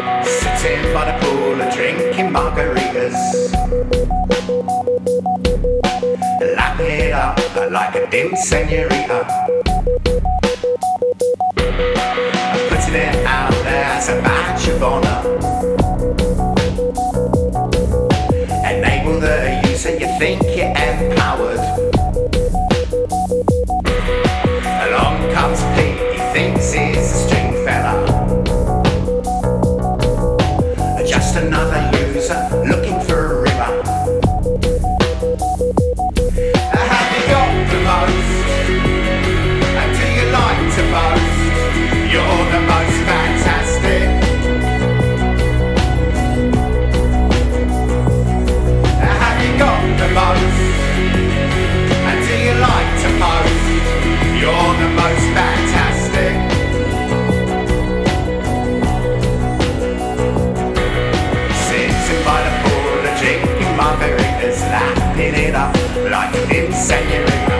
Sitting by the pool and drinking margaritas. Lapping it up like a dim senorita. Putting it out there as a match of honor. another user looking insane.